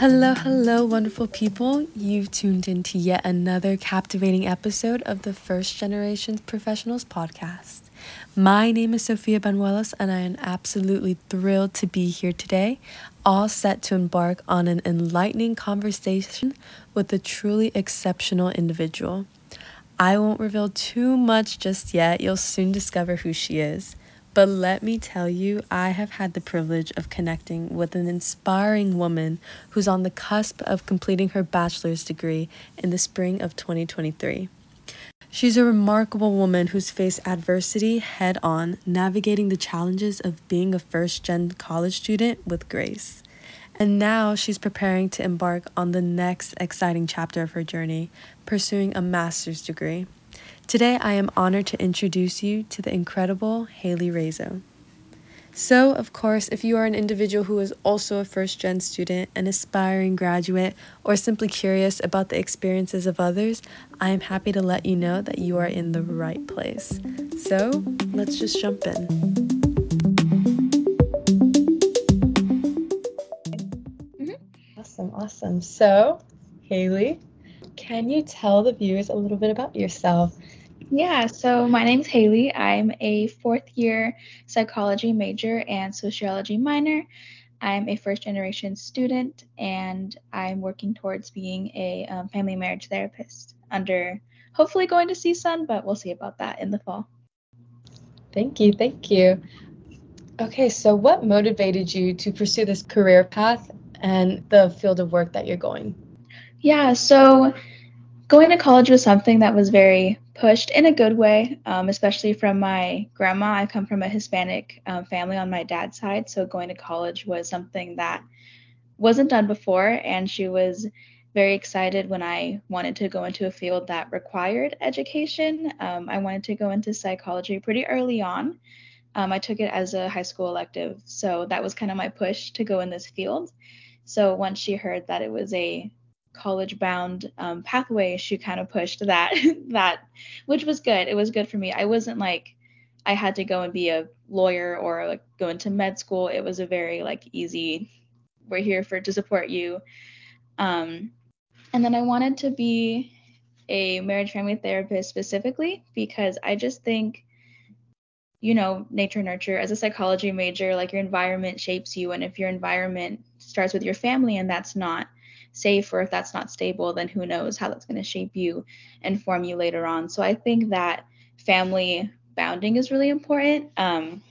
Hello, hello, wonderful people. You've tuned into yet another captivating episode of the First Generation Professionals podcast. My name is Sophia Banuelos, and I am absolutely thrilled to be here today, all set to embark on an enlightening conversation with a truly exceptional individual. I won't reveal too much just yet, you'll soon discover who she is. But let me tell you, I have had the privilege of connecting with an inspiring woman who's on the cusp of completing her bachelor's degree in the spring of 2023. She's a remarkable woman who's faced adversity head on, navigating the challenges of being a first gen college student with grace. And now she's preparing to embark on the next exciting chapter of her journey, pursuing a master's degree. Today, I am honored to introduce you to the incredible Hailey Razo. So, of course, if you are an individual who is also a first gen student, an aspiring graduate, or simply curious about the experiences of others, I am happy to let you know that you are in the right place. So, let's just jump in. Mm-hmm. Awesome, awesome. So, Hailey, can you tell the viewers a little bit about yourself? Yeah, so my name is Hailey. I'm a fourth year psychology major and sociology minor. I'm a first generation student and I'm working towards being a um, family marriage therapist under hopefully going to CSUN, but we'll see about that in the fall. Thank you. Thank you. Okay, so what motivated you to pursue this career path and the field of work that you're going? Yeah, so going to college was something that was very pushed in a good way, um, especially from my grandma. I come from a Hispanic um, family on my dad's side, so going to college was something that wasn't done before, and she was very excited when I wanted to go into a field that required education. Um, I wanted to go into psychology pretty early on. Um, I took it as a high school elective, so that was kind of my push to go in this field. So once she heard that it was a college bound um, pathway she kind of pushed that that which was good. It was good for me. I wasn't like i had to go and be a lawyer or like go into med school. It was a very like easy we're here for to support you. Um, and then i wanted to be a marriage family therapist specifically because i just think you know nature nurture as a psychology major like your environment shapes you. And if your environment starts with your family and that's not safe or if that's not stable, then who knows how that's going to shape you and form you later on. So I think that family bounding is really important. Um,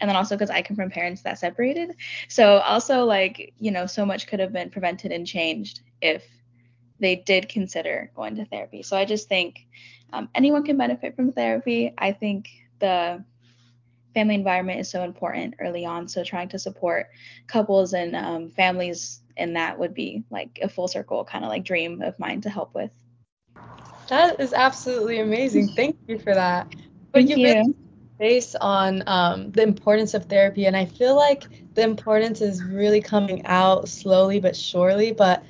and then also because I come from parents that separated. So also like, you know, so much could have been prevented and changed if they did consider going to therapy. So I just think um, anyone can benefit from therapy. I think the family environment is so important early on. So trying to support couples and um, families and that would be like a full circle kind of like dream of mine to help with. That is absolutely amazing. Thank you for that. But Thank you, you. based on um, the importance of therapy, and I feel like the importance is really coming out slowly but surely. But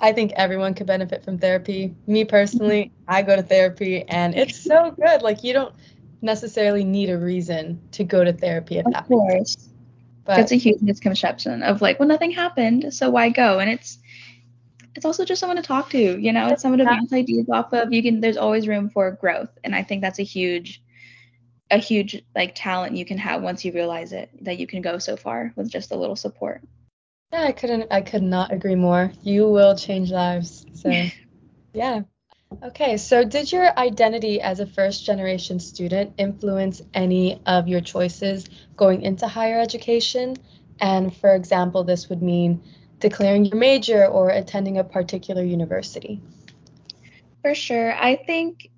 I think everyone could benefit from therapy. Me personally, I go to therapy, and it's so good. Like you don't necessarily need a reason to go to therapy at of that course. But that's a huge misconception of like, well, nothing happened, so why go? And it's it's also just someone to talk to, you know, it's someone to bounce ideas off of. You can there's always room for growth. And I think that's a huge a huge like talent you can have once you realize it that you can go so far with just a little support. Yeah, I couldn't I could not agree more. You will change lives. So yeah. Okay, so did your identity as a first generation student influence any of your choices going into higher education? And for example, this would mean declaring your major or attending a particular university. For sure. I think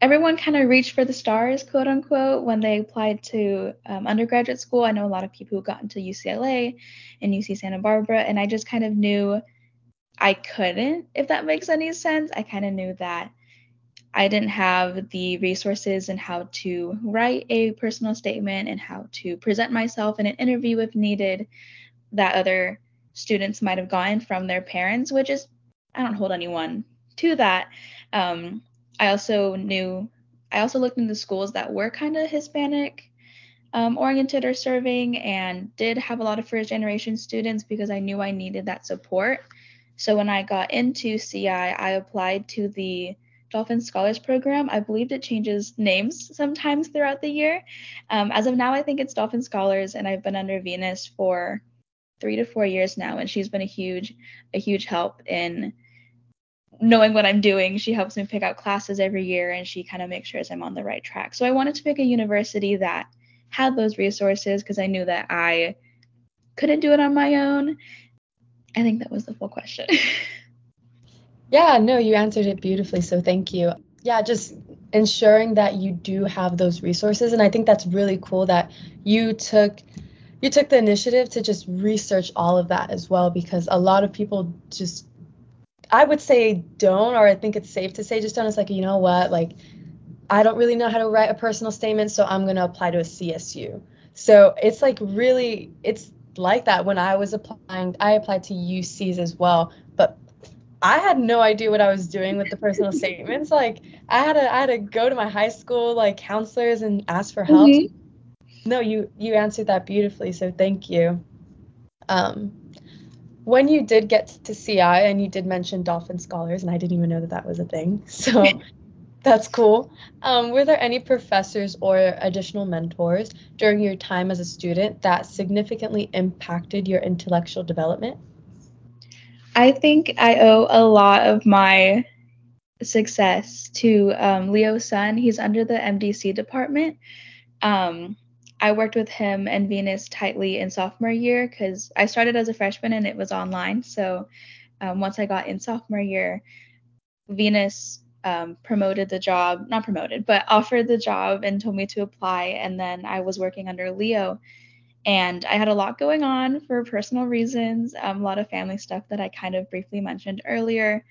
everyone kind of reached for the stars, quote unquote, when they applied to um, undergraduate school. I know a lot of people who got into UCLA and UC Santa Barbara, and I just kind of knew I couldn't, if that makes any sense. I kind of knew that I didn't have the resources and how to write a personal statement and how to present myself in an interview if needed that other students might have gotten from their parents, which is, I don't hold anyone to that. Um, I also knew, I also looked into schools that were kind of Hispanic um, oriented or serving and did have a lot of first generation students because I knew I needed that support So when I got into CI, I applied to the Dolphin Scholars Program. I believe it changes names sometimes throughout the year. Um, as of now, I think it's Dolphin Scholars, and I've been under Venus for three to four years now, and she's been a huge, a huge help in knowing what I'm doing. She helps me pick out classes every year, and she kind of makes sure I'm on the right track. So I wanted to pick a university that had those resources because I knew that I couldn't do it on my own. I think that was the full question. Yeah, no, you answered it beautifully. So thank you. Yeah, just ensuring that you do have those resources. And I think that's really cool that you took you took the initiative to just research all of that as well because a lot of people just I would say don't or I think it's safe to say just don't. It's like, you know what, like I don't really know how to write a personal statement, so I'm gonna apply to a CSU. So it's like really it's like that when I was applying, I applied to UCs as well, but I had no idea what I was doing with the personal statements. Like I had to I had to go to my high school like counselors and ask for help. Mm-hmm. No, you you answered that beautifully, so thank you. Um, when you did get to CI and you did mention dolphin scholars, and I didn't even know that that was a thing, so that's cool. Um, were there any professors or additional mentors during your time as a student that significantly impacted your intellectual development? I think I owe a lot of my success to um, Leo Sun. He's under the MDC department. Um, I worked with him and Venus tightly in sophomore year because I started as a freshman and it was online. So um, once I got in sophomore year, Venus um, promoted the job, not promoted, but offered the job and told me to apply. And then I was working under Leo and I had a lot going on for personal reasons, um, a lot of family stuff that I kind of briefly mentioned earlier.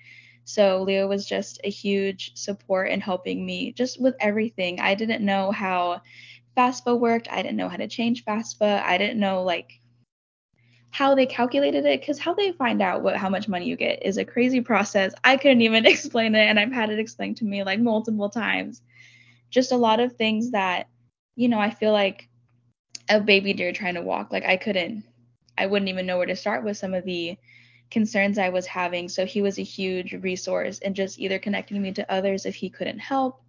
So Leo was just a huge support in helping me just with everything. I didn't know how FAFSA worked. I didn't know how to change FAFSA. I didn't know like how they calculated it because how they find out what how much money you get is a crazy process. I couldn't even explain it and I've had it explained to me like multiple times. Just a lot of things that you know, I feel like a baby deer trying to walk. Like I couldn't, I wouldn't even know where to start with some of the concerns I was having. So he was a huge resource and just either connecting me to others if he couldn't help.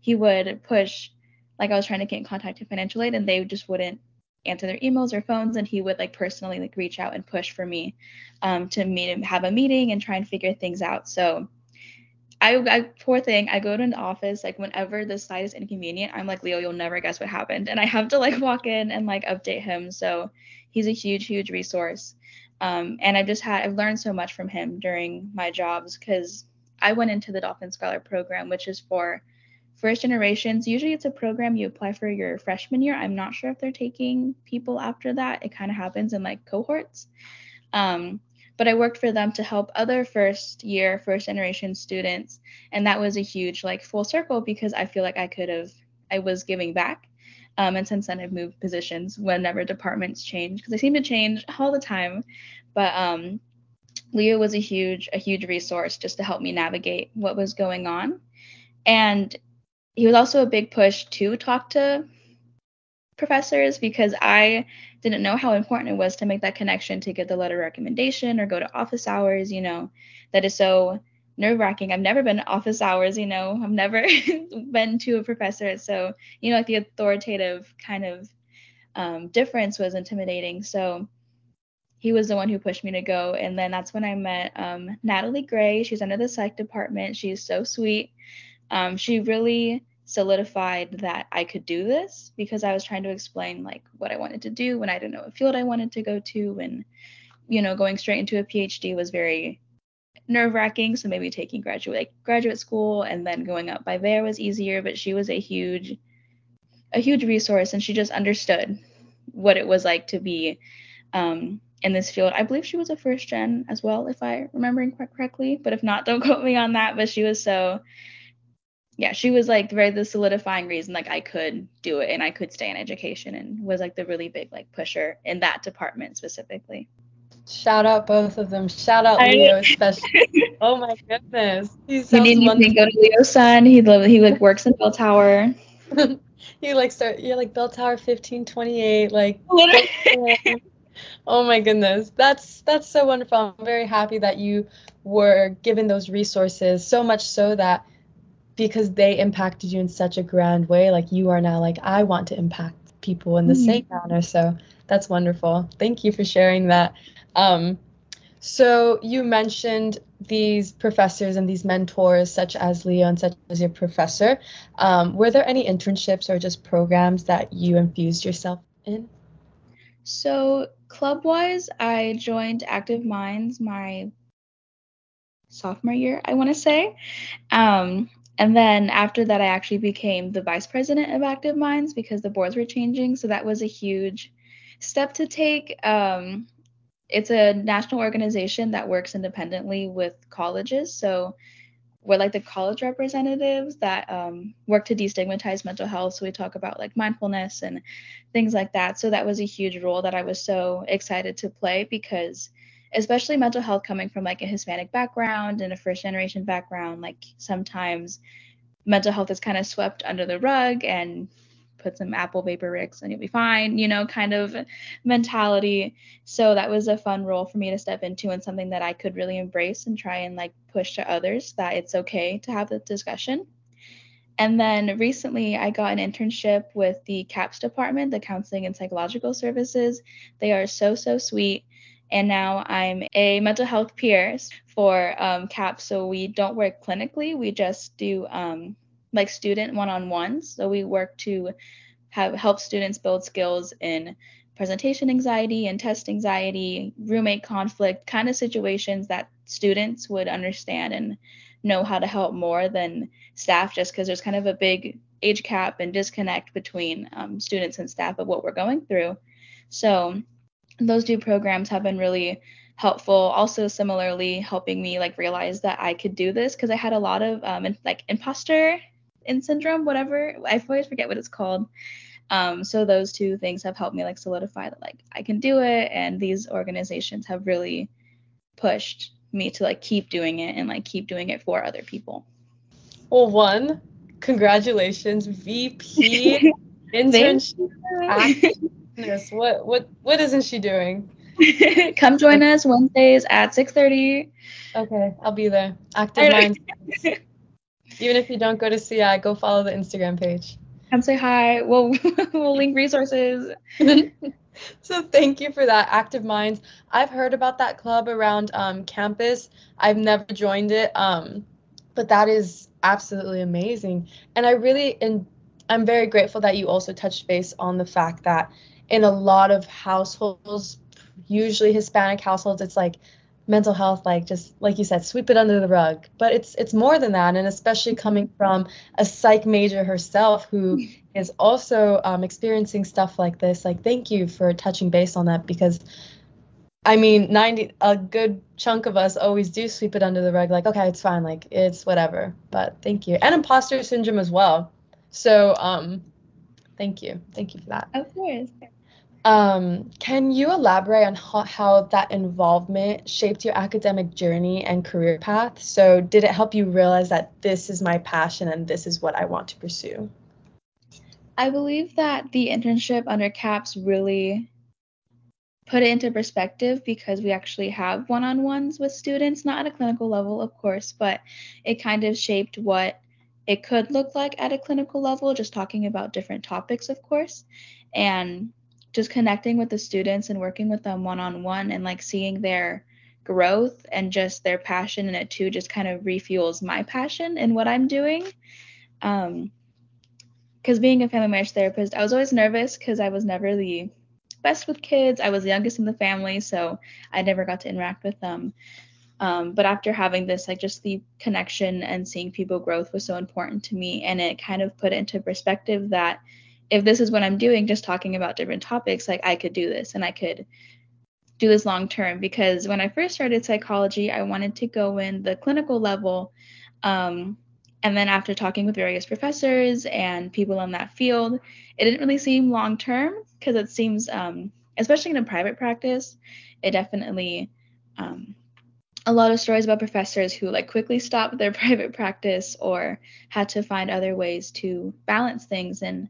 He would push, like I was trying to get in contact with financial aid and they just wouldn't answer their emails or phones and he would like personally like reach out and push for me um, to meet and have a meeting and try and figure things out. So I, I poor thing, I go to an office like whenever the site is inconvenient, I'm like Leo, you'll never guess what happened, and I have to like walk in and like update him. So he's a huge, huge resource. Um, and I've just had I've learned so much from him during my jobs because I went into the Dolphin Scholar program, which is for first generations. Usually it's a program you apply for your freshman year. I'm not sure if they're taking people after that. It kind of happens in like cohorts. Um, but I worked for them to help other first year, first generation students. And that was a huge like full circle because I feel like I could have, I was giving back. Um, and since then I've moved positions whenever departments change because they seem to change all the time. But um, Leo was a huge, a huge resource just to help me navigate what was going on. And he was also a big push to talk to professors because I didn't know how important it was to make that connection to get the letter recommendation or go to office hours, you know, that is so nerve wracking. I've never been to office hours, you know, I've never been to a professor. So, you know, like the authoritative kind of um, difference was intimidating. So he was the one who pushed me to go. And then that's when I met um, Natalie Gray. She's under the psych department. She's so sweet. Um, she really solidified that I could do this because I was trying to explain like what I wanted to do when I didn't know what field I wanted to go to and you know going straight into a PhD was very nerve wracking so maybe taking graduate like, graduate school and then going up by there was easier but she was a huge a huge resource and she just understood what it was like to be um, in this field. I believe she was a first gen as well, if I remembering correctly. But if not, don't quote me on that. But she was so yeah, she was like very the solidifying reason like I could do it and I could stay in education and was like the really big like pusher in that department specifically. Shout out both of them. Shout out Leo especially. oh my goodness. He sounds he didn't go to Leo Sun. He live, he like works in Bell Tower. he like start you're like Bell Tower 1528 like oh my goodness. That's that's so wonderful. I'm very happy that you were given those resources so much so that because they impacted you in such a grand way, like you are now like I want to impact people in the mm-hmm. same manner. So that's wonderful. Thank you for sharing that. Um, so you mentioned these professors and these mentors, such as Leo and such as your professor. Um, were there any internships or just programs that you infused yourself in? So club wise, I joined Active Minds my sophomore year, I want to say. Um, and then after that, I actually became the vice president of Active Minds because the boards were changing. So that was a huge step to take. Um, it's a national organization that works independently with colleges. So we're like the college representatives that um, work to destigmatize mental health. So we talk about like mindfulness and things like that. So that was a huge role that I was so excited to play because, especially mental health coming from like a Hispanic background and a first generation background, like sometimes mental health is kind of swept under the rug and put some apple vapor Ricks and you'll be fine, you know, kind of mentality. So that was a fun role for me to step into and something that I could really embrace and try and like push to others that it's okay to have the discussion. And then recently, I got an internship with the CAPS department, the Counseling and Psychological Services. They are so, so sweet. And now I'm a mental health peer for um, CAPS. So we don't work clinically, we just do um, like student one-on-ones. So we work to have help students build skills in presentation anxiety and test anxiety, roommate conflict, kind of situations that students would understand and know how to help more than staff just because there's kind of a big age cap and disconnect between um, students and staff of what we're going through. So those two programs have been really helpful also similarly helping me like realize that i could do this because i had a lot of um, in, like imposter in syndrome, whatever. I always forget what it's called. Um, so those two things have helped me like solidify that like I can do it, and these organizations have really pushed me to like keep doing it and like keep doing it for other people. Well, one, congratulations, VP internship. Goodness, what what what isn't she doing? Come join us Wednesdays at 6:30. Okay, I'll be there. Active Minds. Even if you don't go to CI, go follow the Instagram page. Come say hi. We'll we'll link resources. so thank you for that, Active Minds. I've heard about that club around um, campus. I've never joined it, um, but that is absolutely amazing. And I really, and I'm very grateful that you also touched base on the fact that in a lot of households, usually Hispanic households, it's like mental health like just like you said sweep it under the rug. But it's it's more than that and especially coming from a psych major herself who is also um, experiencing stuff like this like thank you for touching base on that because i mean 90 a good chunk of us always do sweep it under the rug like okay it's fine like it's whatever but thank you. And imposter syndrome as well. So um thank you. Thank you for that. Of course um, can you elaborate on how, how, that involvement shaped your academic journey and career path? So, did it help you realize that this is my passion and this is what I want to pursue? I believe that the internship under CAPS really put it into perspective because we actually have one on ones with students, not at a clinical level, of course, but it kind of shaped what it could look like at a clinical level, just talking about different topics, of course. And just connecting with the students and working with them one on one and like seeing their growth and just their passion in it too just kind of refuels my passion in what I'm doing. Um, because being a family marriage therapist, I was always nervous because I was never the best with kids. I was the youngest in the family, so I never got to interact with them. Um, but after having this, like just the connection and seeing people growth was so important to me, and it kind of put into perspective that if this is what I'm doing, just talking about different topics, like I could do this and I could do this long term. Because when I first started psychology, I wanted to go in the clinical level. Um, and then after talking with various professors and people in that field, it didn't really seem long term because it seems, um, especially in a private practice, it definitely um, a lot of stories about professors who like quickly stopped their private practice or had to find other ways to balance things and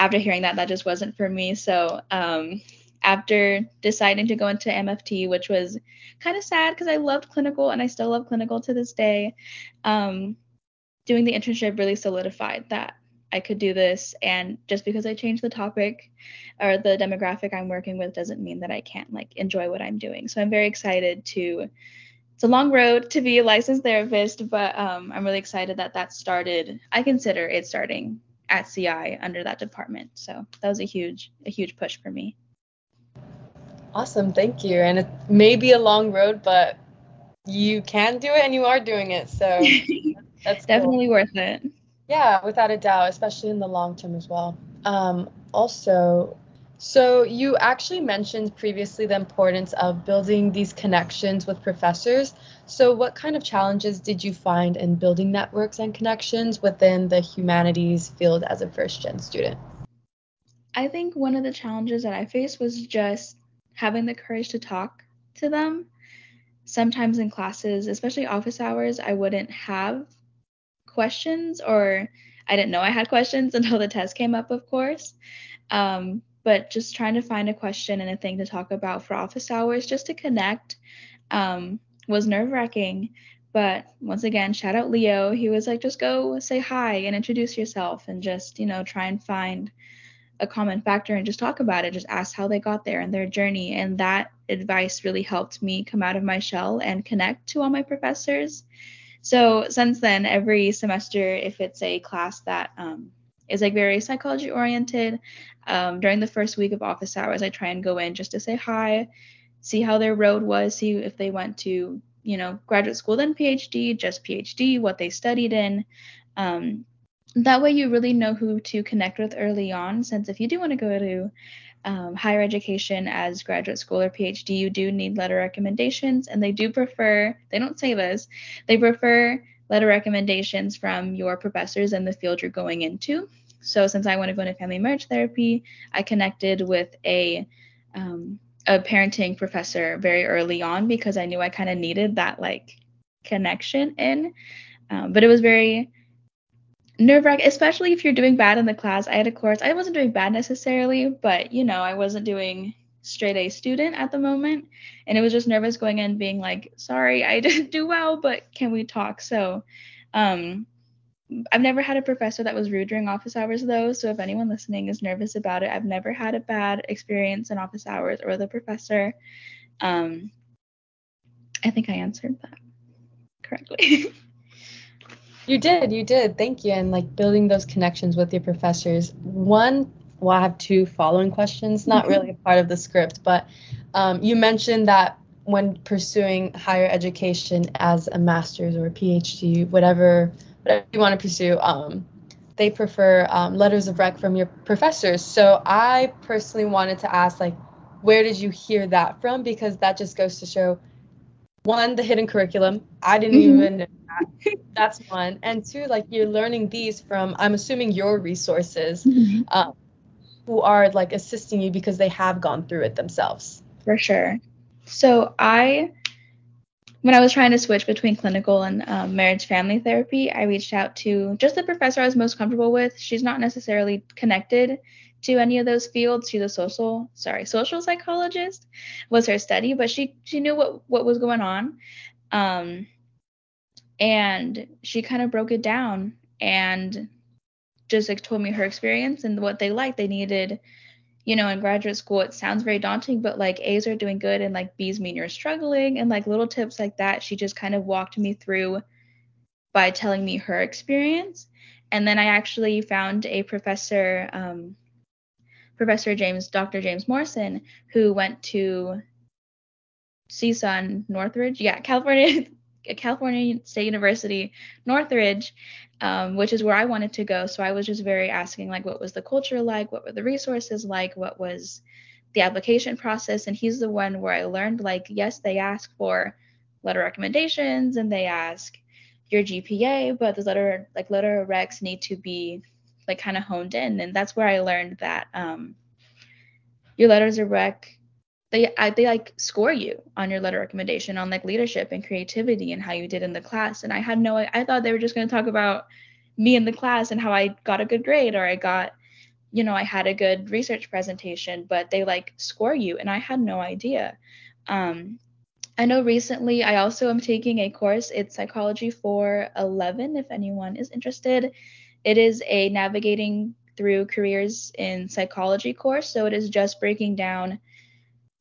after hearing that, that just wasn't for me. So um, after deciding to go into MFT, which was kind of sad because I loved clinical and I still love clinical to this day. Um, doing the internship really solidified that I could do this. And just because I changed the topic or the demographic I'm working with doesn't mean that I can't like enjoy what I'm doing. So I'm very excited to. It's a long road to be a licensed therapist, but um, I'm really excited that that started. I consider it starting at CI under that department. So that was a huge, a huge push for me. Awesome, thank you. And it may be a long road, but you can do it and you are doing it. So that's definitely cool. worth it. Yeah, without a doubt, especially in the long term as well. Um, also, so you actually mentioned previously the importance of building these connections with professors. So what kind of challenges did you find in building networks and connections within the humanities field as a first gen student? I think one of the challenges that I faced was just having the courage to talk to them. Sometimes in classes, especially office hours, I wouldn't have questions or I didn't know I had questions until the test came up, of course. Um, but just trying to find a question and a thing to talk about for office hours just to connect um, was nerve wracking. But once again, shout out Leo. He was like, just go say hi and introduce yourself and just, you know, try and find a common factor and just talk about it. Just ask how they got there and their journey. And that advice really helped me come out of my shell and connect to all my professors. So since then, every semester, if it's a class that um, is like very psychology oriented, um, during the first week of office hours, I try and go in just to say hi, see how their road was, see if they went to you know graduate school then PhD, just PhD, what they studied in. Um, that way, you really know who to connect with early on. Since if you do want to go to um, higher education as graduate school or PhD, you do need letter recommendations, and they do prefer, they don't say this, they prefer letter recommendations from your professors in the field you're going into. So, since I want to go into family marriage therapy, I connected with a um, a parenting professor very early on because I knew I kind of needed that like connection in. Um, but it was very nerve wracking, especially if you're doing bad in the class. I had a course, I wasn't doing bad necessarily, but you know, I wasn't doing straight A student at the moment. And it was just nervous going in being like, sorry, I didn't do well, but can we talk? So um I've never had a professor that was rude during office hours though. So if anyone listening is nervous about it, I've never had a bad experience in office hours or the professor. Um I think I answered that correctly. You did, you did. Thank you. And like building those connections with your professors. One, well, I have two following questions, not mm-hmm. really a part of the script, but um, you mentioned that when pursuing higher education as a master's or a PhD, whatever, whatever you want to pursue, um, they prefer um, letters of rec from your professors. So I personally wanted to ask, like, where did you hear that from? Because that just goes to show one, the hidden curriculum. I didn't mm-hmm. even that. That's one. And two, like you're learning these from, I'm assuming your resources mm-hmm. um, who are like assisting you because they have gone through it themselves. For sure. So I, when I was trying to switch between clinical and um, marriage family therapy, I reached out to just the professor I was most comfortable with. She's not necessarily connected to any of those fields. She's a social, sorry, social psychologist was her study, but she she knew what what was going on. Um, and she kind of broke it down and just like told me her experience and what they liked. They needed, you know, in graduate school, it sounds very daunting, but like A's are doing good and like B's mean you're struggling and like little tips like that. She just kind of walked me through by telling me her experience. And then I actually found a professor, um, Professor James, Dr. James Morrison, who went to CSUN Northridge, yeah, California California State University, Northridge, um, which is where I wanted to go. So I was just very asking, like, what was the culture like? What were the resources like? What was the application process? And he's the one where I learned, like, yes, they ask for letter recommendations and they ask your GPA, but the letter, like, letter recs need to be, like, kind of honed in. And that's where I learned that um, your letters of rec they I, they like score you on your letter recommendation on like leadership and creativity and how you did in the class and i had no i thought they were just going to talk about me in the class and how i got a good grade or i got you know, I had a good research presentation, but they like score you, and I had no idea. Um, I know recently I also am taking a course. It's Psychology 411, if anyone is interested. It is a navigating through careers in psychology course. So it is just breaking down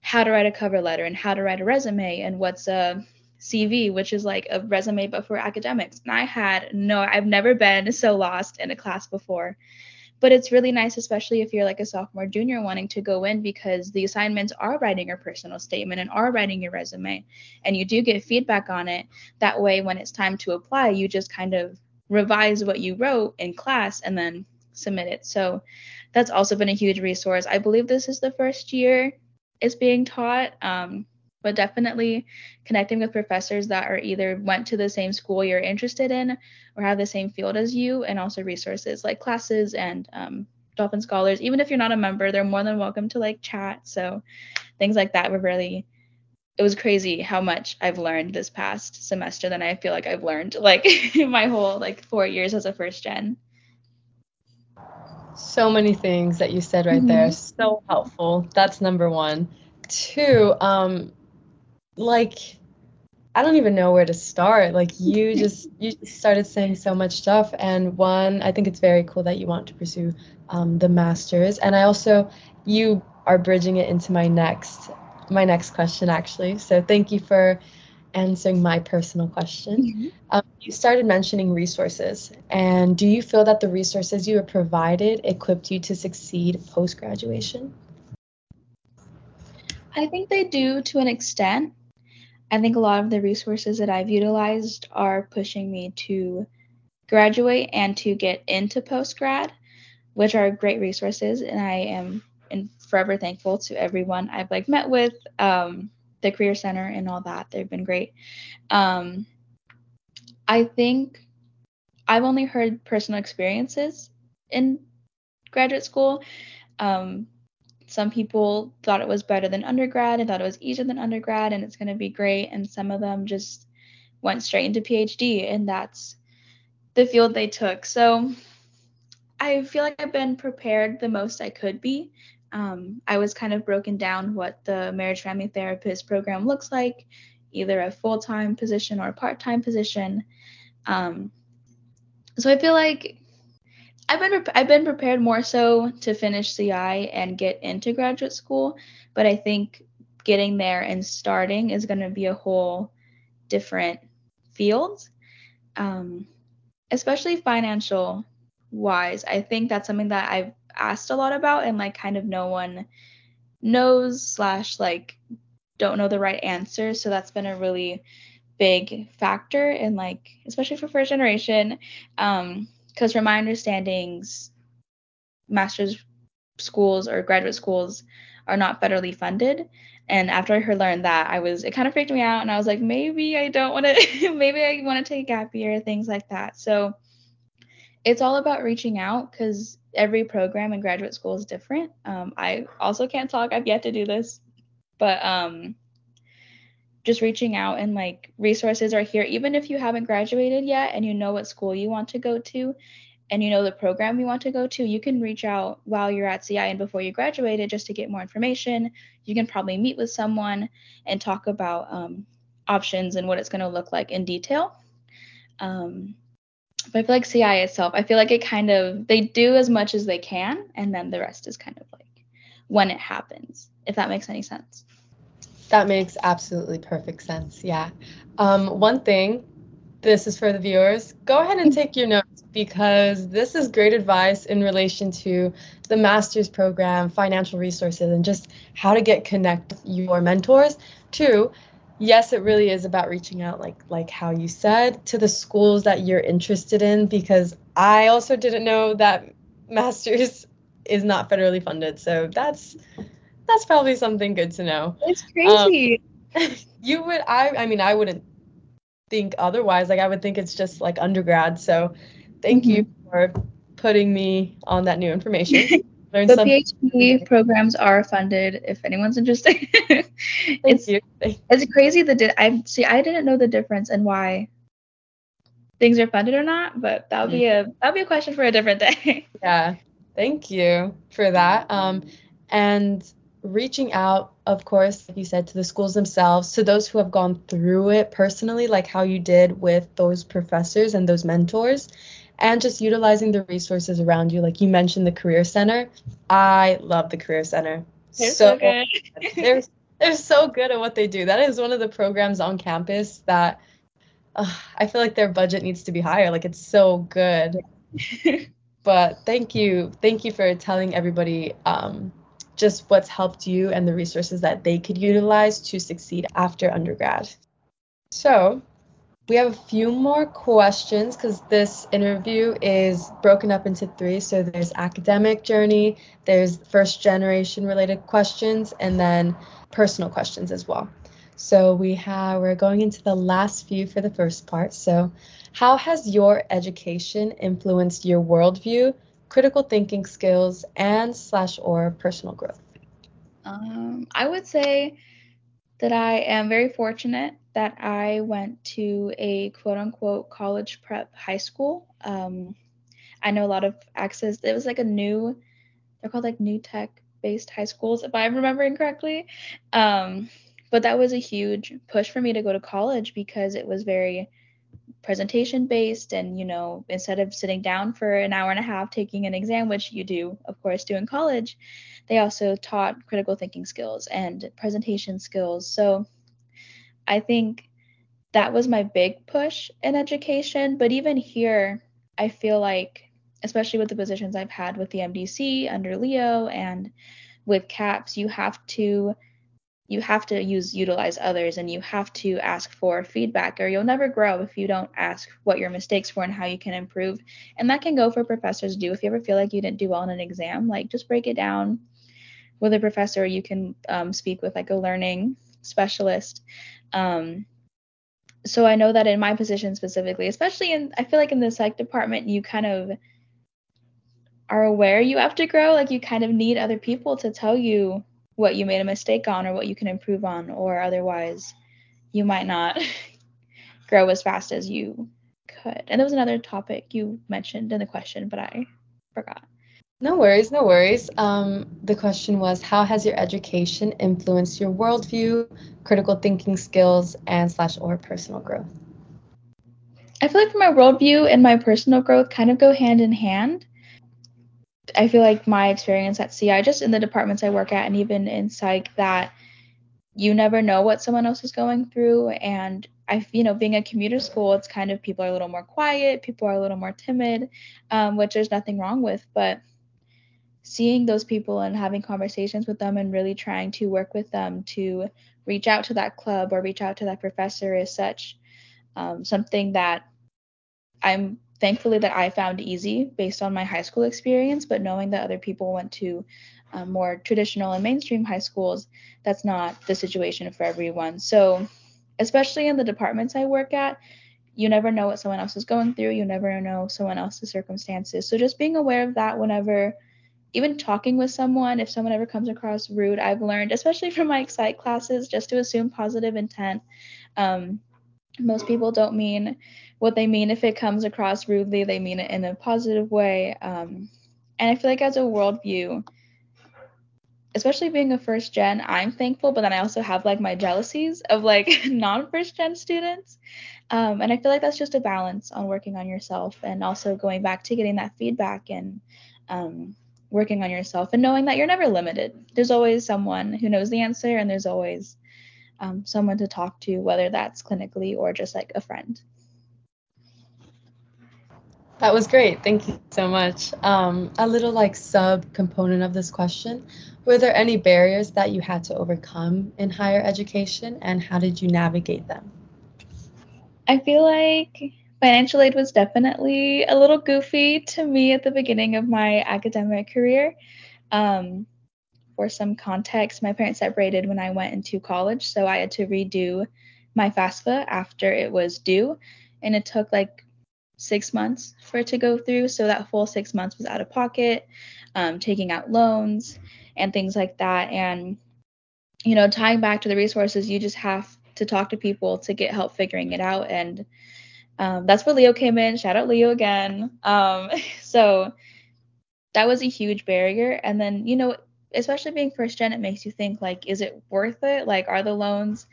how to write a cover letter and how to write a resume and what's a CV, which is like a resume but for academics. And I had no, I've never been so lost in a class before. But it's really nice, especially if you're like a sophomore, junior wanting to go in because the assignments are writing your personal statement and are writing your resume. And you do get feedback on it. That way, when it's time to apply, you just kind of revise what you wrote in class and then submit it. So that's also been a huge resource. I believe this is the first year it's being taught. Um, but definitely connecting with professors that are either went to the same school you're interested in or have the same field as you and also resources like classes and um, dolphin scholars even if you're not a member they're more than welcome to like chat so things like that were really it was crazy how much i've learned this past semester than i feel like i've learned like my whole like four years as a first gen so many things that you said right mm-hmm. there so helpful that's number one two um like I don't even know where to start. Like you just you started saying so much stuff, and one, I think it's very cool that you want to pursue um, the masters, and I also you are bridging it into my next my next question actually. So thank you for answering my personal question. Mm-hmm. Um, you started mentioning resources, and do you feel that the resources you were provided equipped you to succeed post graduation? I think they do to an extent. I think a lot of the resources that I've utilized are pushing me to graduate and to get into post grad, which are great resources. And I am and forever thankful to everyone I've like met with, um, the career center and all that. They've been great. Um, I think I've only heard personal experiences in graduate school. Um, some people thought it was better than undergrad and thought it was easier than undergrad and it's going to be great and some of them just went straight into phd and that's the field they took so i feel like i've been prepared the most i could be um, i was kind of broken down what the marriage family therapist program looks like either a full-time position or a part-time position um, so i feel like I've been I've been prepared more so to finish CI and get into graduate school, but I think getting there and starting is going to be a whole different field, um, especially financial wise. I think that's something that I've asked a lot about and like kind of no one knows slash like don't know the right answer. So that's been a really big factor in like especially for first generation. Um, because from my understandings, master's schools or graduate schools are not federally funded. And after I heard learned that, I was it kind of freaked me out, and I was like, maybe I don't want to, maybe I want to take a gap year, things like that. So it's all about reaching out because every program in graduate school is different. Um, I also can't talk; I've yet to do this, but um, just reaching out and like resources are here. Even if you haven't graduated yet and you know what school you want to go to and you know the program you want to go to you can reach out while you're at ci and before you graduated just to get more information. You can probably meet with someone and talk about um, options and what it's going to look like in detail. Um, i feel like ci itself i feel like it kind of they do as much as they can and then the rest is kind of like when it happens if that makes any sense that makes absolutely perfect sense. Yeah. Um, one thing, this is for the viewers. Go ahead and take your notes because this is great advice in relation to the master's program, financial resources, and just how to get connect your mentors. Two, yes, it really is about reaching out, like like how you said, to the schools that you're interested in. Because I also didn't know that master's is not federally funded, so that's that's probably something good to know. It's crazy. Um, you would I I mean I wouldn't think otherwise. Like I would think it's just like undergrad. So thank mm-hmm. you for putting me on that new information. the PhD programs are funded if anyone's interested. it's you. it's crazy that di- I see I didn't know the difference and why things are funded or not, but that would be a that would be a question for a different day. Yeah. Thank you for that. Um, and reaching out, of course, like you said, to the schools themselves, to those who have gone through it personally, like how you did with those professors and those mentors, and just utilizing the resources around you. Like you mentioned, the Career Center. I love the Career Center. They're so, so good. they're, they're so good at what they do. That is one of the programs on campus that uh, I feel like their budget needs to be higher. Like it's so good. but thank you. Thank you for telling everybody um, just what's helped you and the resources that they could utilize to succeed after undergrad. So, we have a few more questions because this interview is broken up into three. So there's academic journey, there's first generation related questions, and then personal questions as well. So we have we're going into the last few for the first part. So how has your education influenced your worldview, critical thinking skills, and slash or personal growth? Um, I would say that I am very fortunate that I went to a quote unquote college prep high school. Um, I know a lot of access, it was like a new, they're called like new tech based high schools, if I'm remembering correctly. Um, but that was a huge push for me to go to college because it was very presentation based and you know instead of sitting down for an hour and a half taking an exam which you do of course do in college they also taught critical thinking skills and presentation skills so i think that was my big push in education but even here i feel like especially with the positions i've had with the mdc under leo and with caps you have to you have to use utilize others and you have to ask for feedback or you'll never grow if you don't ask what your mistakes were and how you can improve. And that can go for professors do if you ever feel like you didn't do well in an exam like just break it down with a professor. You can um, speak with like a learning specialist um, so i know that in my position specifically especially in i feel like in the psych department you kind of are aware you have to grow like you kind of need other people to tell you what you made a mistake on or what you can improve on, or otherwise you might not grow as fast as you could. And there was another topic you mentioned in the question, but I forgot. No worries, no worries. Um, the question was How has your education influenced your worldview, critical thinking skills, and slash or personal growth? I feel like my worldview and my personal growth kind of go hand in hand. I feel like my experience at CI, just in the departments I work at, and even in psych, that you never know what someone else is going through. And I, you know, being a commuter school, it's kind of people are a little more quiet, people are a little more timid, um, which there's nothing wrong with. But seeing those people and having conversations with them and really trying to work with them to reach out to that club or reach out to that professor is such um, something that I'm thankfully that I found easy based on my high school experience, but knowing that other people went to um, more traditional and mainstream high schools, that's not the situation for everyone. So, especially in the departments I work at, you never know what someone else is going through. You never know someone else's circumstances. So, just being aware of that whenever, even talking with someone, if someone ever comes across rude, I've learned, especially from my psych classes, just to assume positive intent. Um, most people don't mean what they mean. If it comes across rudely they mean it in a positive way. Um, and i feel like as a worldview especially being a first gen i'm thankful but then i also have like my jealousies of like non first gen students. Um, and i feel like that's just a balance on working on yourself and also going back to getting that feedback and um, working on yourself and knowing that you're never limited there's always someone who knows the answer and there's always um, someone to talk to whether that's clinically or just like a friend that was great. Thank you so much. Um, a little like sub component of this question Were there any barriers that you had to overcome in higher education and how did you navigate them? I feel like financial aid was definitely a little goofy to me at the beginning of my academic career. Um, for some context, my parents separated when I went into college, so I had to redo my FAFSA after it was due. And it took like six months for it to go through. So that full six months was out of pocket, um, taking out loans and things like that. And, you know, tying back to the resources, you just have to talk to people to get help figuring it out. And um, that's where Leo came in. Shout out Leo again. Um, so that was a huge barrier. And then, you know, especially being first gen, it makes you think like, is it worth it? Like, are the loans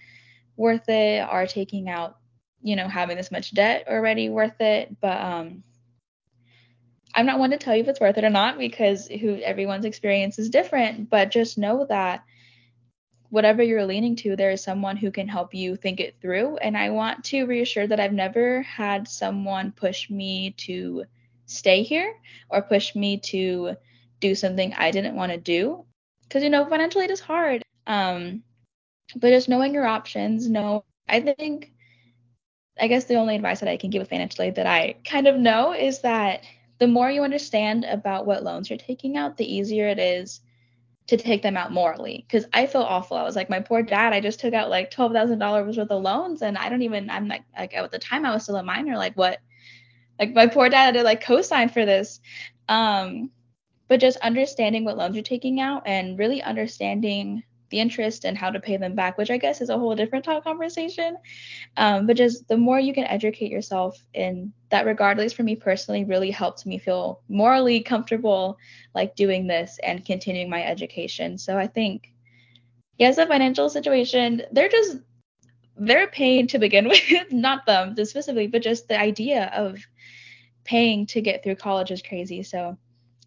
worth it? Are taking out, you know, having this much debt already worth it? But um I'm not one to tell you if it's worth it or not because who everyone's experience is different, but just know that whatever you're leaning to, there is someone who can help you think it through. And I want to reassure that I've never had someone push me to stay here or push me to do something I didn't want to do. Because, you know, financial aid is hard. Um, but just knowing your options, know, I think, I guess the only advice that I can give with financial aid that I kind of know is that the more you understand about what loans you're taking out, the easier it is to take them out morally because I feel awful. I was like, my poor dad, I just took out like twelve thousand dollars worth of loans, and I don't even. I'm like, like at the time I was still a minor. Like what? Like my poor dad had to like co-sign for this. Um, but just understanding what loans you're taking out and really understanding the interest and how to pay them back, which I guess is a whole different talk conversation. Um, but just the more you can educate yourself in that regard, at least for me personally, really helped me feel morally comfortable like doing this and continuing my education. So I think, yes, the financial situation, they're just they're a pain to begin with, not them specifically, but just the idea of paying to get through college is crazy. So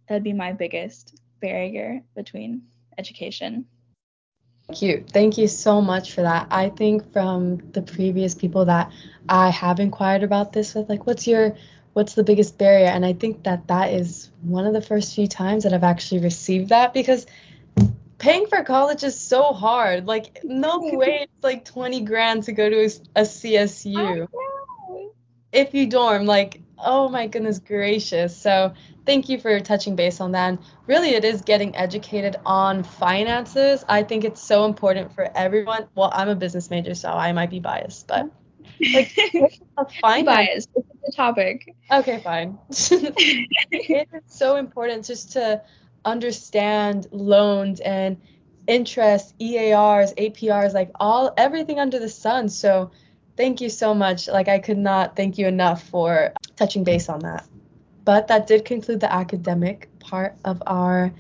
that'd be my biggest barrier between education. Thank you. Thank you so much for that. I think from the previous people that I have inquired about this with, like, what's your, what's the biggest barrier? And I think that that is one of the first few times that I've actually received that because paying for college is so hard. Like, no way it's like 20 grand to go to a, a CSU. If you dorm, like, oh my goodness gracious. So thank you for touching base on that. And really, it is getting educated on finances. I think it's so important for everyone. Well, I'm a business major, so I might be biased, but like finance. biased. This is the topic. Okay, fine. it is so important just to understand loans and interest, EARs, APRs, like all everything under the sun. So thank you so much. Like I could not thank you enough for touching base on that. But that did conclude the academic part of our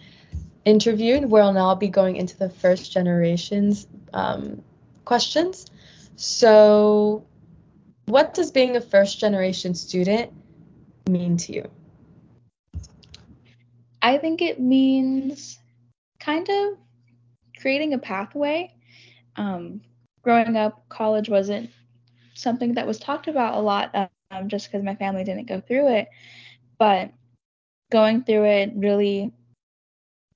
interview. We'll now be going into the first generation's um, questions. So, what does being a first generation student mean to you? I think it means kind of creating a pathway. Um, growing up, college wasn't something that was talked about a lot um, just because my family didn't go through it but going through it really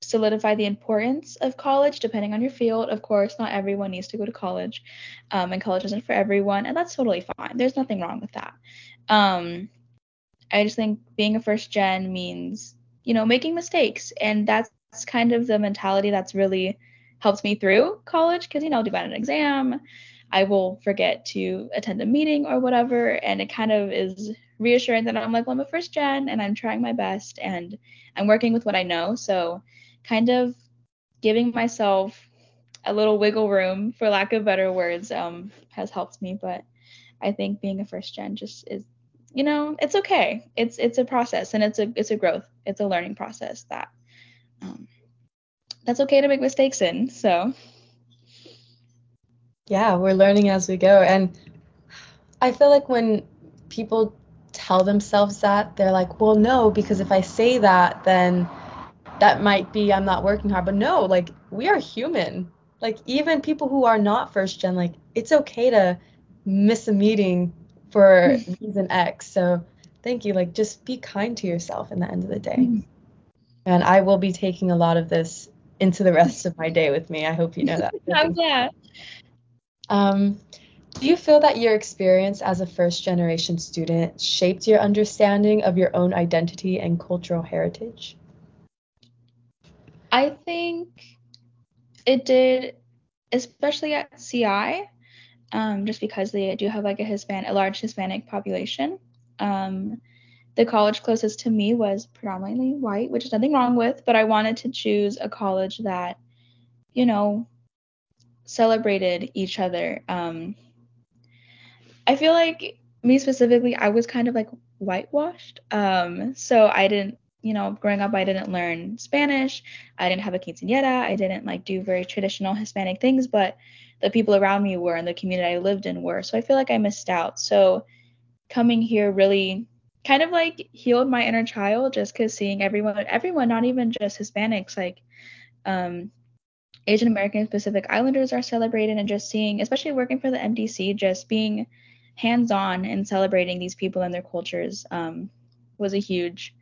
solidified the importance of college depending on your field. Of course not everyone needs to go to college um, and college isn't for everyone and that's totally fine. There's nothing wrong with that. Um, i just think being a first gen means you know making mistakes and that's kind of the mentality that's really helped me through college because you know i'll do bad an exam i will forget to attend a meeting or whatever and it kind of is reassuring that I'm like, well, I'm a first gen and I'm trying my best and I'm working with what I know. So, kind of giving myself a little wiggle room, for lack of better words, um, has helped me. But I think being a first gen just is, you know, it's okay. It's it's a process and it's a it's a growth. It's a learning process that um, that's okay to make mistakes in. So. Yeah, we're learning as we go, and I feel like when people tell themselves that, they're like, well, no, because if I say that, then that might be I'm not working hard. But no, like we are human. Like even people who are not first gen, like it's okay to miss a meeting for reason X. So thank you. Like just be kind to yourself in the end of the day. Mm-hmm. And I will be taking a lot of this into the rest of my day with me. I hope you know that. I'm glad. Um, do you feel that your experience as a first generation student shaped your understanding of your own identity and cultural heritage? I think it did, especially at CI, um, just because they do have like a Hispanic, a large Hispanic population. Um, the college closest to me was predominantly white, which is nothing wrong with, but I wanted to choose a college that, you know, celebrated each other. Um, I feel like me specifically, I was kind of like whitewashed. Um, so I didn't you know, growing up, I didn't learn Spanish. I didn't have a quinceañera. I didn't like do very traditional Hispanic things, but the people around me were and the community I lived in were. So I feel like I missed out. So coming here really kind of like healed my inner child just because seeing everyone, everyone, not even just Hispanics, like um, Asian American Pacific Islanders are celebrated, and just seeing, especially working for the MDC, just being hands on and celebrating these people and their cultures um, was a huge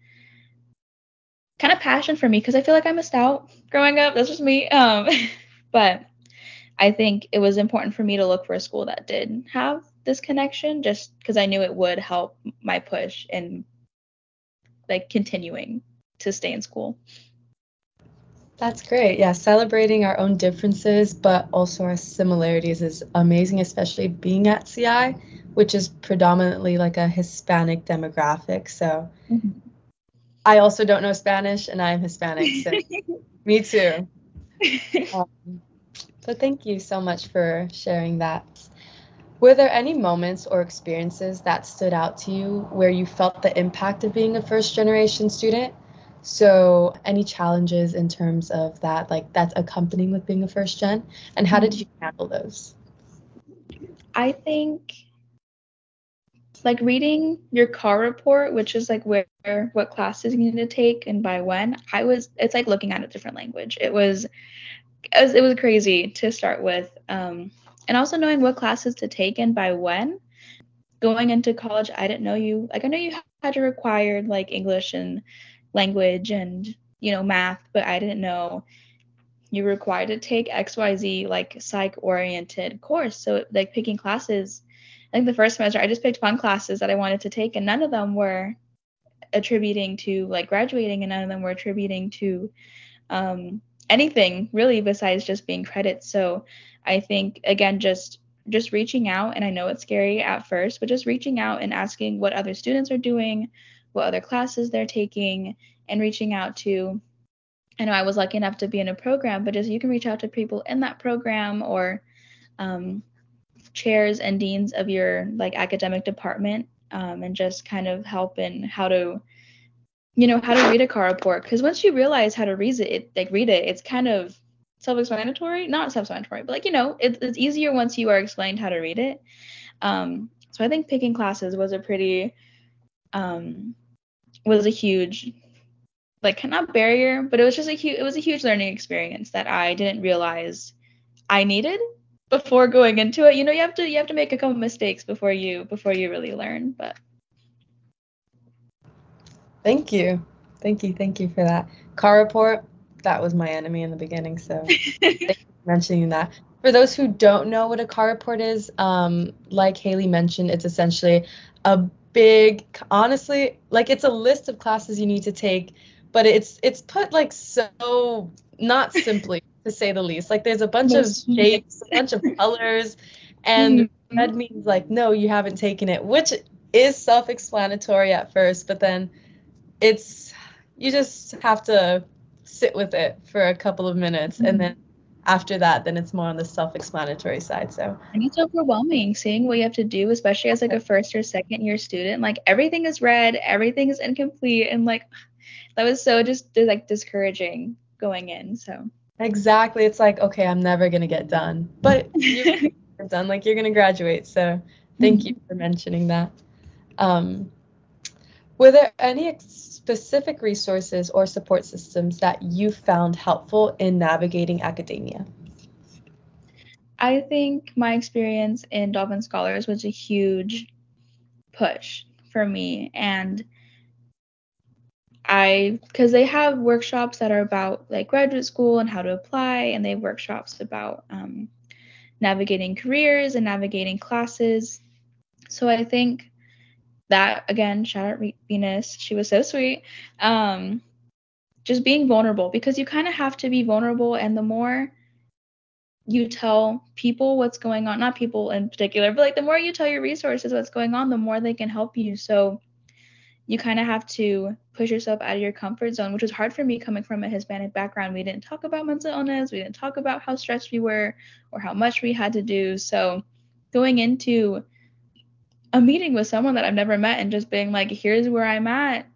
kind of passion for me because I feel like I missed out growing up. That's just me. Um, but I think it was important for me to look for a school that did have this connection just because I knew it would help my push and like continuing to stay in school. That's great. Yeah, celebrating our own differences, but also our similarities is amazing, especially being at CI, which is predominantly like a Hispanic demographic. So mm-hmm. I also don't know Spanish and I am Hispanic. So me too. Um, so thank you so much for sharing that. Were there any moments or experiences that stood out to you where you felt the impact of being a first generation student? So, any challenges in terms of that, like that's accompanying with being a first gen, and how did you handle those? I think like reading your CAR report, which is like where what classes you need to take and by when. I was it's like looking at a different language. It was it was, it was crazy to start with, um, and also knowing what classes to take and by when. Going into college, I didn't know you like I know you had to required like English and language and you know math, but I didn't know you were required to take XYZ like psych oriented course. So like picking classes I think the first semester I just picked fun classes that I wanted to take, and none of them were attributing to like graduating, and none of them were attributing to um, anything really besides just being credits. So I think again, just just reaching out, and I know it's scary at first, but just reaching out and asking what other students are doing, what other classes they're taking, and reaching out to. I know I was lucky enough to be in a program, but just you can reach out to people in that program or um, chairs and deans of your like academic department um, and just kind of help in how to you know how to read a CAR report. Because once you realize how to read it, it like read it it's kind of self-explanatory. Not self-explanatory but like you know it, it's easier once you are explained how to read it. Um, so i think picking classes was a pretty um, was a huge like not barrier but it was just a huge it was a huge learning experience that i didn't realize i needed before going into it. You know, you have to you have to make a couple mistakes before you before you really learn. But thank you, thank you, thank you for that. CAR report. That was my enemy in the beginning, so mentioning that. For those who don't know what a CAR report is, um, like Hailey mentioned, it's essentially a big, honestly, like it's a list of classes you need to take, but it's it's put like so not simply to say the least. Like there's a bunch of shapes, a bunch of colors, and mm-hmm. red means like no, you haven't taken it, which is self-explanatory at first, but then it's you just have to sit with it for a couple of minutes mm-hmm. and then after that then it's more on the self-explanatory side so and it's overwhelming seeing what you have to do especially as like a first or second year student like everything is red everything is incomplete and like that was so just like discouraging going in so Exactly. It's like, okay, I'm never going to get done. But you're done, like you're going to graduate. So thank you for mentioning that. Um, were there any specific resources or support systems that you found helpful in navigating academia? I think my experience in Dolphin Scholars was a huge push for me. And I because they have workshops that are about like graduate school and how to apply, and they have workshops about um, navigating careers and navigating classes. So I think that again, shout out Venus, she was so sweet. Um, just being vulnerable because you kind of have to be vulnerable, and the more you tell people what's going on, not people in particular, but like the more you tell your resources what's going on, the more they can help you. So you kind of have to push yourself out of your comfort zone, which was hard for me coming from a Hispanic background. We didn't talk about mental illness, we didn't talk about how stressed we were or how much we had to do. So going into a meeting with someone that I've never met and just being like, here's where I'm at,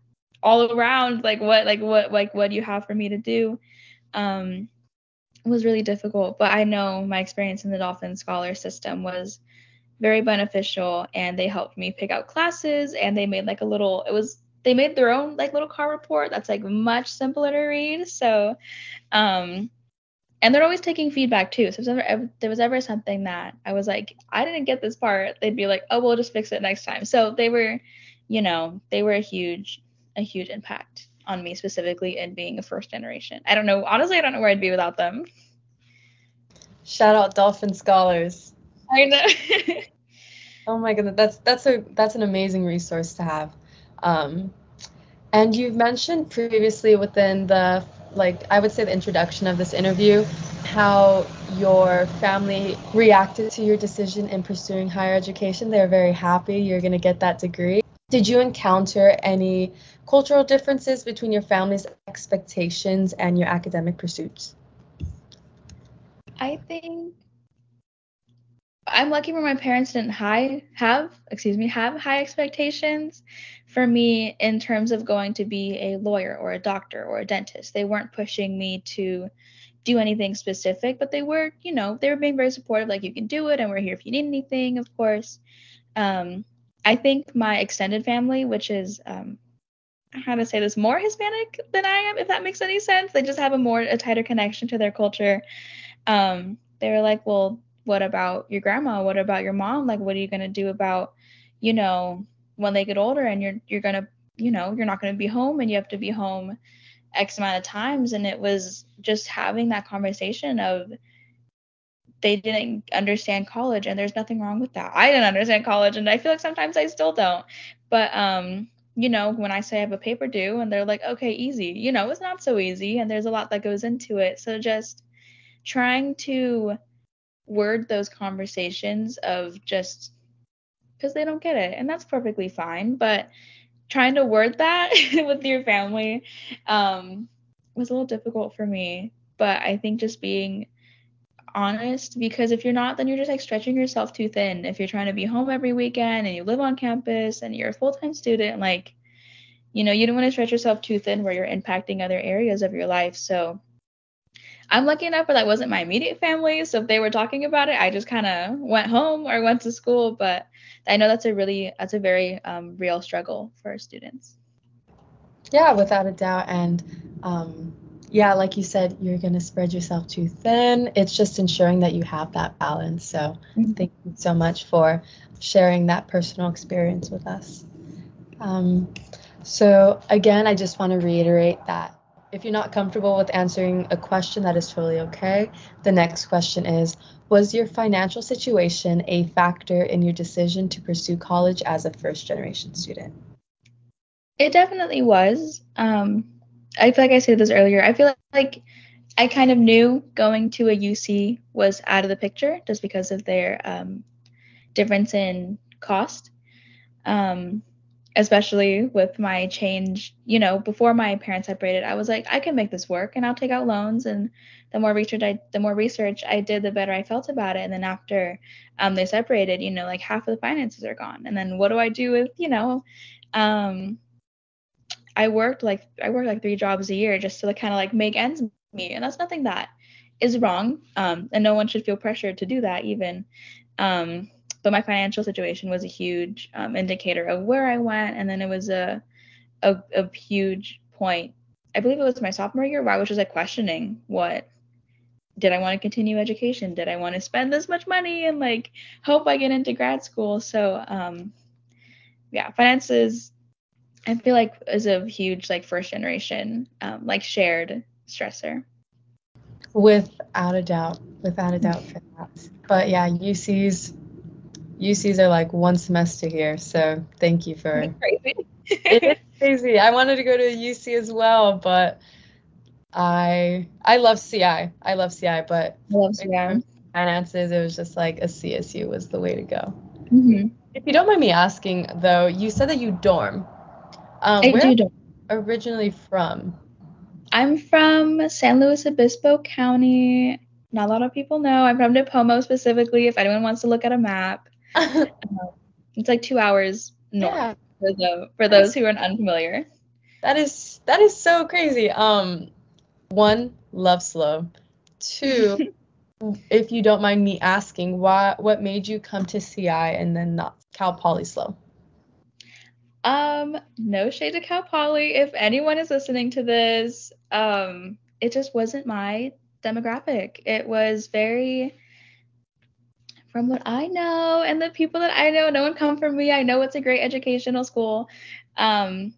all around. Like what like what like what do you have for me to do? Um was really difficult but i know my experience in the dolphin scholar system was very beneficial and they helped me pick out classes and they made like a little it was they made their own like little car report that's like much simpler to read. So um and they're always taking feedback too so if there, was ever, there was ever something that i was like i didn't get this part they'd be like oh we'll just fix it next time so they were you know they were a huge a huge impact on me specifically in being a first generation. I don't know. Honestly, I don't know where I'd be without them. Shout out Dolphin Scholars. I know. oh my goodness, that's that's a that's an amazing resource to have. Um, and you've mentioned previously within the like I would say the introduction of this interview how your family reacted to your decision in pursuing higher education. They're very happy you're going to get that degree. Did you encounter any cultural differences between your family's expectations and your academic pursuits? I think I'm lucky where my parents didn't high have, excuse me, have high expectations for me in terms of going to be a lawyer or a doctor or a dentist. They weren't pushing me to do anything specific, but they were, you know, they were being very supportive, like you can do it and we're here if you need anything, of course. Um, I think my extended family, which is um, how to say this, more Hispanic than I am, if that makes any sense. They just have a more a tighter connection to their culture. Um, they were like, well, what about your grandma? What about your mom? Like, what are you gonna do about, you know, when they get older and you're you're gonna, you know, you're not gonna be home and you have to be home X amount of times. And it was just having that conversation of they didn't understand college and there's nothing wrong with that. I didn't understand college and I feel like sometimes I still don't. But um, you know, when I say I have a paper due and they're like, okay, easy, you know, it's not so easy and there's a lot that goes into it. So just trying to word those conversations of just because they don't get it and that's perfectly fine but trying to word that with your family um, was a little difficult for me. But i think just being honest because if you're not then you're just like stretching yourself too thin. If you're trying to be home every weekend and you live on campus and you're a full-time student like you know you don't want to stretch yourself too thin where you're impacting other areas of your life. So i'm lucky enough that wasn't my immediate family so if they were talking about it i just kind of went home or went to school but i know that's a really that's a very um, real struggle for students yeah without a doubt and um, yeah, like you said, you're going to spread yourself too thin. It's just ensuring that you have that balance. So mm-hmm. thank you so much for sharing that personal experience with us. Um, so again, I just want to reiterate that if you're not comfortable with answering a question, that is totally okay. The next question is Was your financial situation a factor in your decision to pursue college as a first generation student? It definitely was. Um, I feel like I said this earlier. I feel like I kind of knew going to a UC was out of the picture just because of their um, difference in cost. Um, especially with my change, you know, before my parents separated, I was like, I can make this work and I'll take out loans. And the more research I, the more research I did, the better I felt about it. And then after um, they separated, you know, like half of the finances are gone. And then what do I do with, you know, um, I worked like I worked like three jobs a year just to kind of like make ends meet, and that's nothing that is wrong. Um, and no one should feel pressured to do that even. Um, but my financial situation was a huge um, indicator of where I went, and then it was a, a a huge point. I believe it was my sophomore year where I was just like questioning what did I want to continue education? Did I want to spend this much money and like hope I get into grad school? So um, yeah, finances I feel like is a huge like first generation um, like shared stressor. Without a doubt, without a doubt for that. But yeah, UCs UCs are like one semester here, so thank you for. Crazy. it is crazy. I wanted to go to UC as well, but I I love CI. I love CI, but love CI. Finances, it was just like a CSU was the way to go. Mm-hmm. If you don't mind me asking, though, you said that you dorm. Um, I where do. originally from? I'm from San Luis Obispo County. Not a lot of people know. I'm from Nipomo specifically. If anyone wants to look at a map, it's like two hours north yeah. for the for those who are unfamiliar. That is that is so crazy. Um, one, love SLO. Two, if you don't mind me asking, why what made you come to CI and then not Cal Poly SLO? Um, no shade to Cal Poly. If anyone is listening to this, um, it just wasn't my demographic. It was very from what I know and the people that I know, no one come from me. I know it's a great educational school. Um,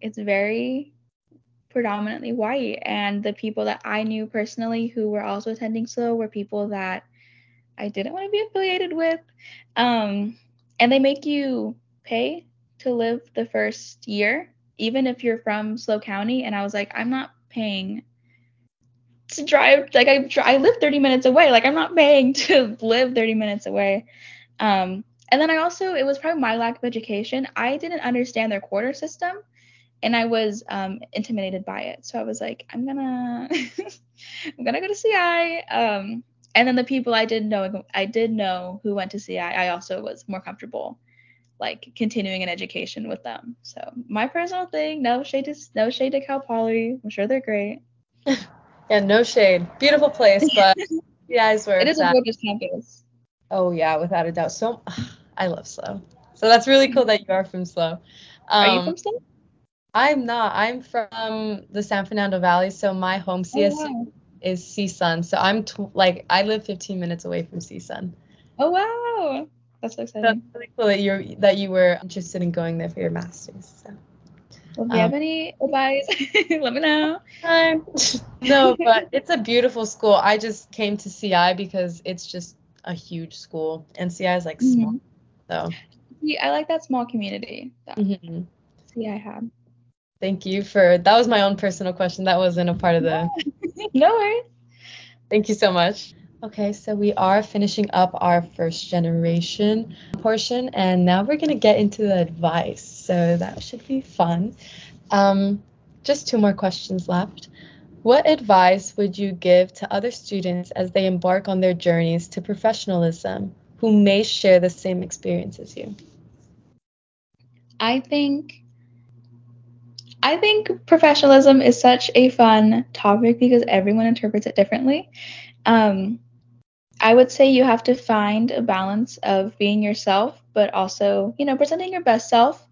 it's very predominantly white, and the people that I knew personally who were also attending SLO were people that I didn't want to be affiliated with. Um, and they make you pay to live the first year, even if you're from SLO County. And I was like, I'm not paying to drive. Like I, I live 30 minutes away. Like I'm not paying to live 30 minutes away. Um, and then I also, it was probably my lack of education. I didn't understand their quarter system and I was um, intimidated by it. So I was like, I'm gonna, I'm gonna go to CI. Um, and then the people I did know, I did know who went to CI. I also was more comfortable, like continuing an education with them. So my personal thing, no shade to no shade to Cal Poly. I'm sure they're great. yeah, no shade. Beautiful place, but yeah, is where it is a gorgeous campus. Oh yeah, without a doubt. So I love SLO. So that's really cool that you are from SLO. Um, are you from SLO? I'm not. I'm from the San Fernando Valley, so my home CSU oh, wow. is CSUN. So I'm tw- like I live 15 minutes away from CSUN. Oh wow, that's so exciting. That's really cool that you that you were interested in going there for your masters. So. Well, if you um, have any advice, let me know. no, but it's a beautiful school. I just came to CI because it's just a huge school, and CI is like small. Mm-hmm. So. Yeah, I like that small community that mm-hmm. CI had. Thank you for that was my own personal question. That wasn't a part of the No worries. Thank you so much. Okay, so we are finishing up our first generation portion, and now we're going to get into the advice. So that should be fun. Um, just two more questions left. What advice would you give to other students as they embark on their journeys to professionalism who may share the same experience as you? I think I think professionalism is such a fun topic because everyone interprets it differently. Um, I would say you have to find a balance of being yourself, but also, you know, presenting your best self,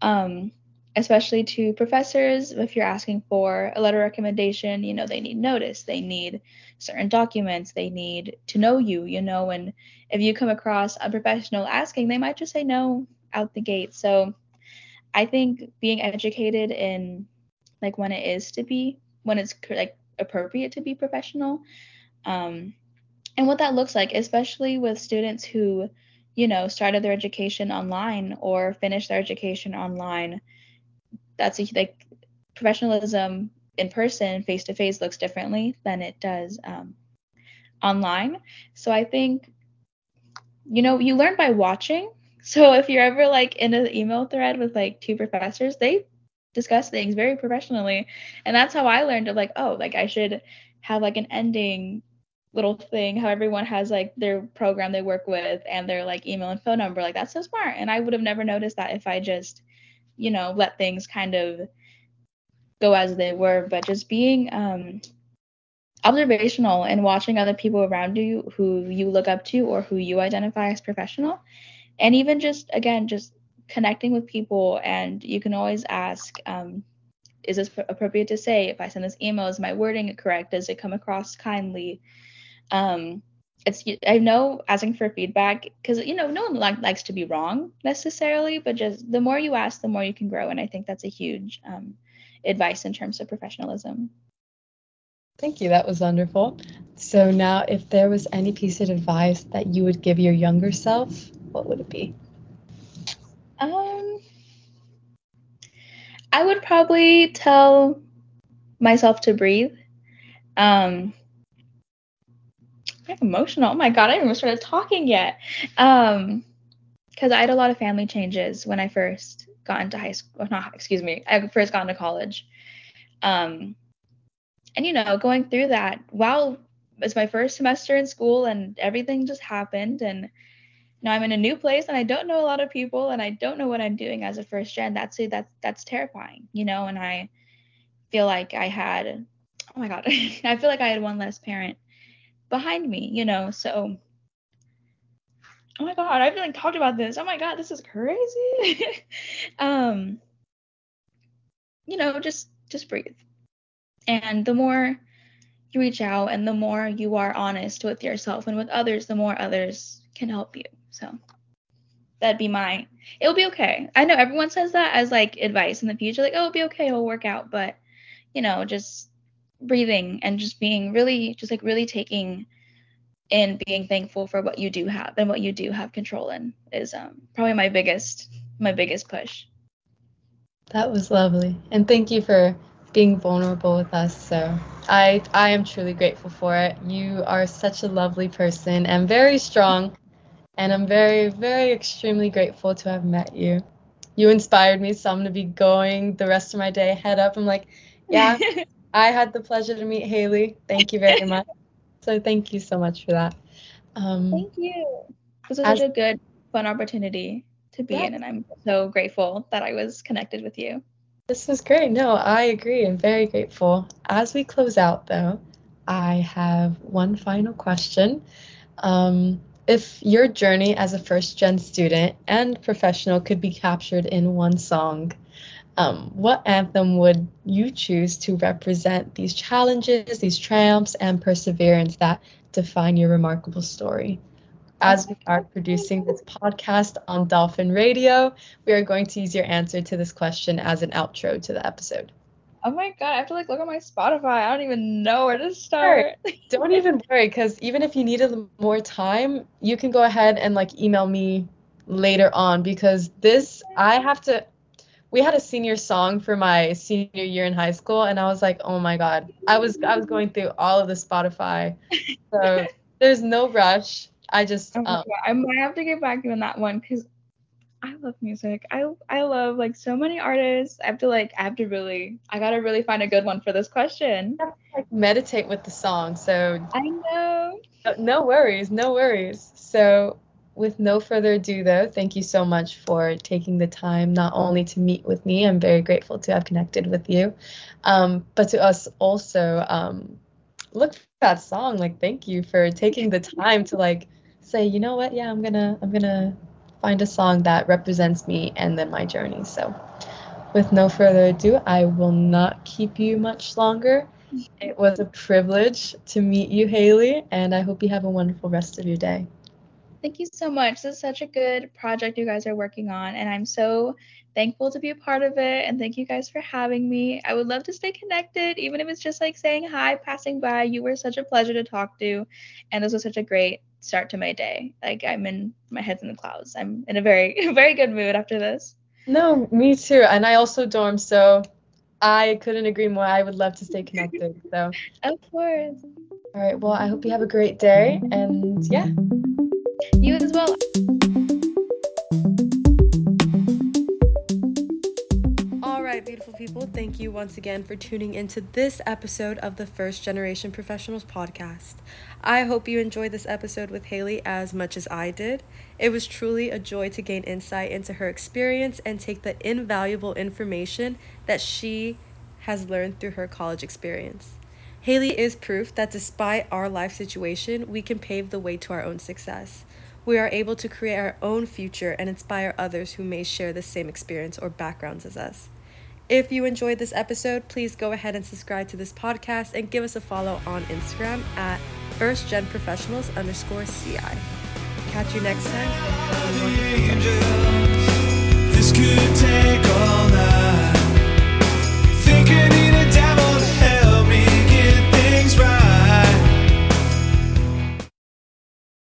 um, especially to professors. If you're asking for a letter recommendation, you know, they need notice, they need certain documents, they need to know you, you know, and if you come across unprofessional asking, they might just say no out the gate. So, I think being educated in like when it is to be when it's like appropriate to be professional um, and what that looks like especially with students who you know started their education online or finished their education online that's a, like professionalism in person face to face looks differently than it does um, online so i think you know you learn by watching so if you're ever like in an email thread with like two professors, they discuss things very professionally. And that's how I learned of like, oh, like I should have like an ending little thing, how everyone has like their program they work with and their like email and phone number. Like that's so smart. And I would have never noticed that if I just, you know, let things kind of go as they were. But just being um observational and watching other people around you who you look up to or who you identify as professional and even just again just connecting with people and you can always ask um, is this appropriate to say if i send this email is my wording correct does it come across kindly um, it's i know asking for feedback because you know no one like, likes to be wrong necessarily but just the more you ask the more you can grow and i think that's a huge um, advice in terms of professionalism Thank you. That was wonderful. So now if there was any piece of advice that you would give your younger self, what would it be? Um, I would probably tell myself to breathe. Um, emotional. Oh my god, I haven't even started talking yet. Um, because I had a lot of family changes when I first got into high school. Not, excuse me. I first got into college. Um, and you know, going through that while it's my first semester in school and everything just happened and now I'm in a new place and I don't know a lot of people and I don't know what I'm doing as a first gen. That's that's that's terrifying, you know, and I feel like I had oh my god, I feel like I had one less parent behind me, you know. So oh my god, I've like talked about this. Oh my god, this is crazy. um you know, just just breathe. And the more you reach out and the more you are honest with yourself and with others, the more others can help you. So that'd be my it'll be okay. I know everyone says that as like advice in the future, like, oh it'll be okay, it'll work out. But you know, just breathing and just being really just like really taking in being thankful for what you do have and what you do have control in is um probably my biggest my biggest push. That was lovely. And thank you for being vulnerable with us. So I I am truly grateful for it. You are such a lovely person and very strong and I'm very, very extremely grateful to have met you. You inspired me, so I'm gonna be going the rest of my day head up. I'm like, yeah, I had the pleasure to meet Hailey. Thank you very much. so thank you so much for that. Um, thank you. This was as, such a good, fun opportunity to be yeah. in, and I'm so grateful that I was connected with you. This is great. No, I agree. I'm very grateful. As we close out, though, I have one final question. Um, if your journey as a first gen student and professional could be captured in one song, um, what anthem would you choose to represent these challenges, these triumphs, and perseverance that define your remarkable story? As we are producing this podcast on Dolphin Radio, we are going to use your answer to this question as an outro to the episode. Oh my god, I have to like look at my Spotify. I don't even know where to start. don't even worry, because even if you need a little more time, you can go ahead and like email me later on because this I have to we had a senior song for my senior year in high school and I was like, oh my god. I was I was going through all of the Spotify. So there's no rush. I just oh um, I might have to get back on that one because I love music. I I love like so many artists. I have to like I have to really I gotta really find a good one for this question. like meditate with the song. So I know. No worries, no worries. So with no further ado though, thank you so much for taking the time not only to meet with me. I'm very grateful to have connected with you. Um, but to us also um, look for that song. Like thank you for taking the time to like say, you know what, yeah, I'm gonna I'm gonna find a song that represents me and then my journey. So, with no further ado, I will not keep you much longer. It was a privilege to meet you, Hailey, and I hope you have a wonderful rest of your day. Thank you so much. This is such a good project you guys are working on, and I'm so thankful to be a part of it. And thank you guys for having me. I would love to stay connected, even if it's just like saying hi, passing by. You were such a pleasure to talk to, and this was such a great start to my day. Like I'm in my head's in the clouds. I'm in a very very good mood after this. No, me too. And I also dorm, so I couldn't agree more. I would love to stay connected. So Of course. All right. Well, I hope you have a great day and yeah. As well. right, beautiful people, thank you once again for tuning into this episode of the First Generation Professionals podcast. I hope you enjoyed this episode with Hailey as much as I did. It was truly a joy to gain insight into her experience and take the invaluable information that she has learned through her college experience. Hailey is proof that despite our life situation, we can pave the way to our own success. We are able to create our own future and inspire others who may share the same experience or backgrounds as us. If you enjoyed this episode, please go ahead and subscribe to this podcast and give us a follow on Instagram at firstgenprofessionals underscore CI. Catch you next time.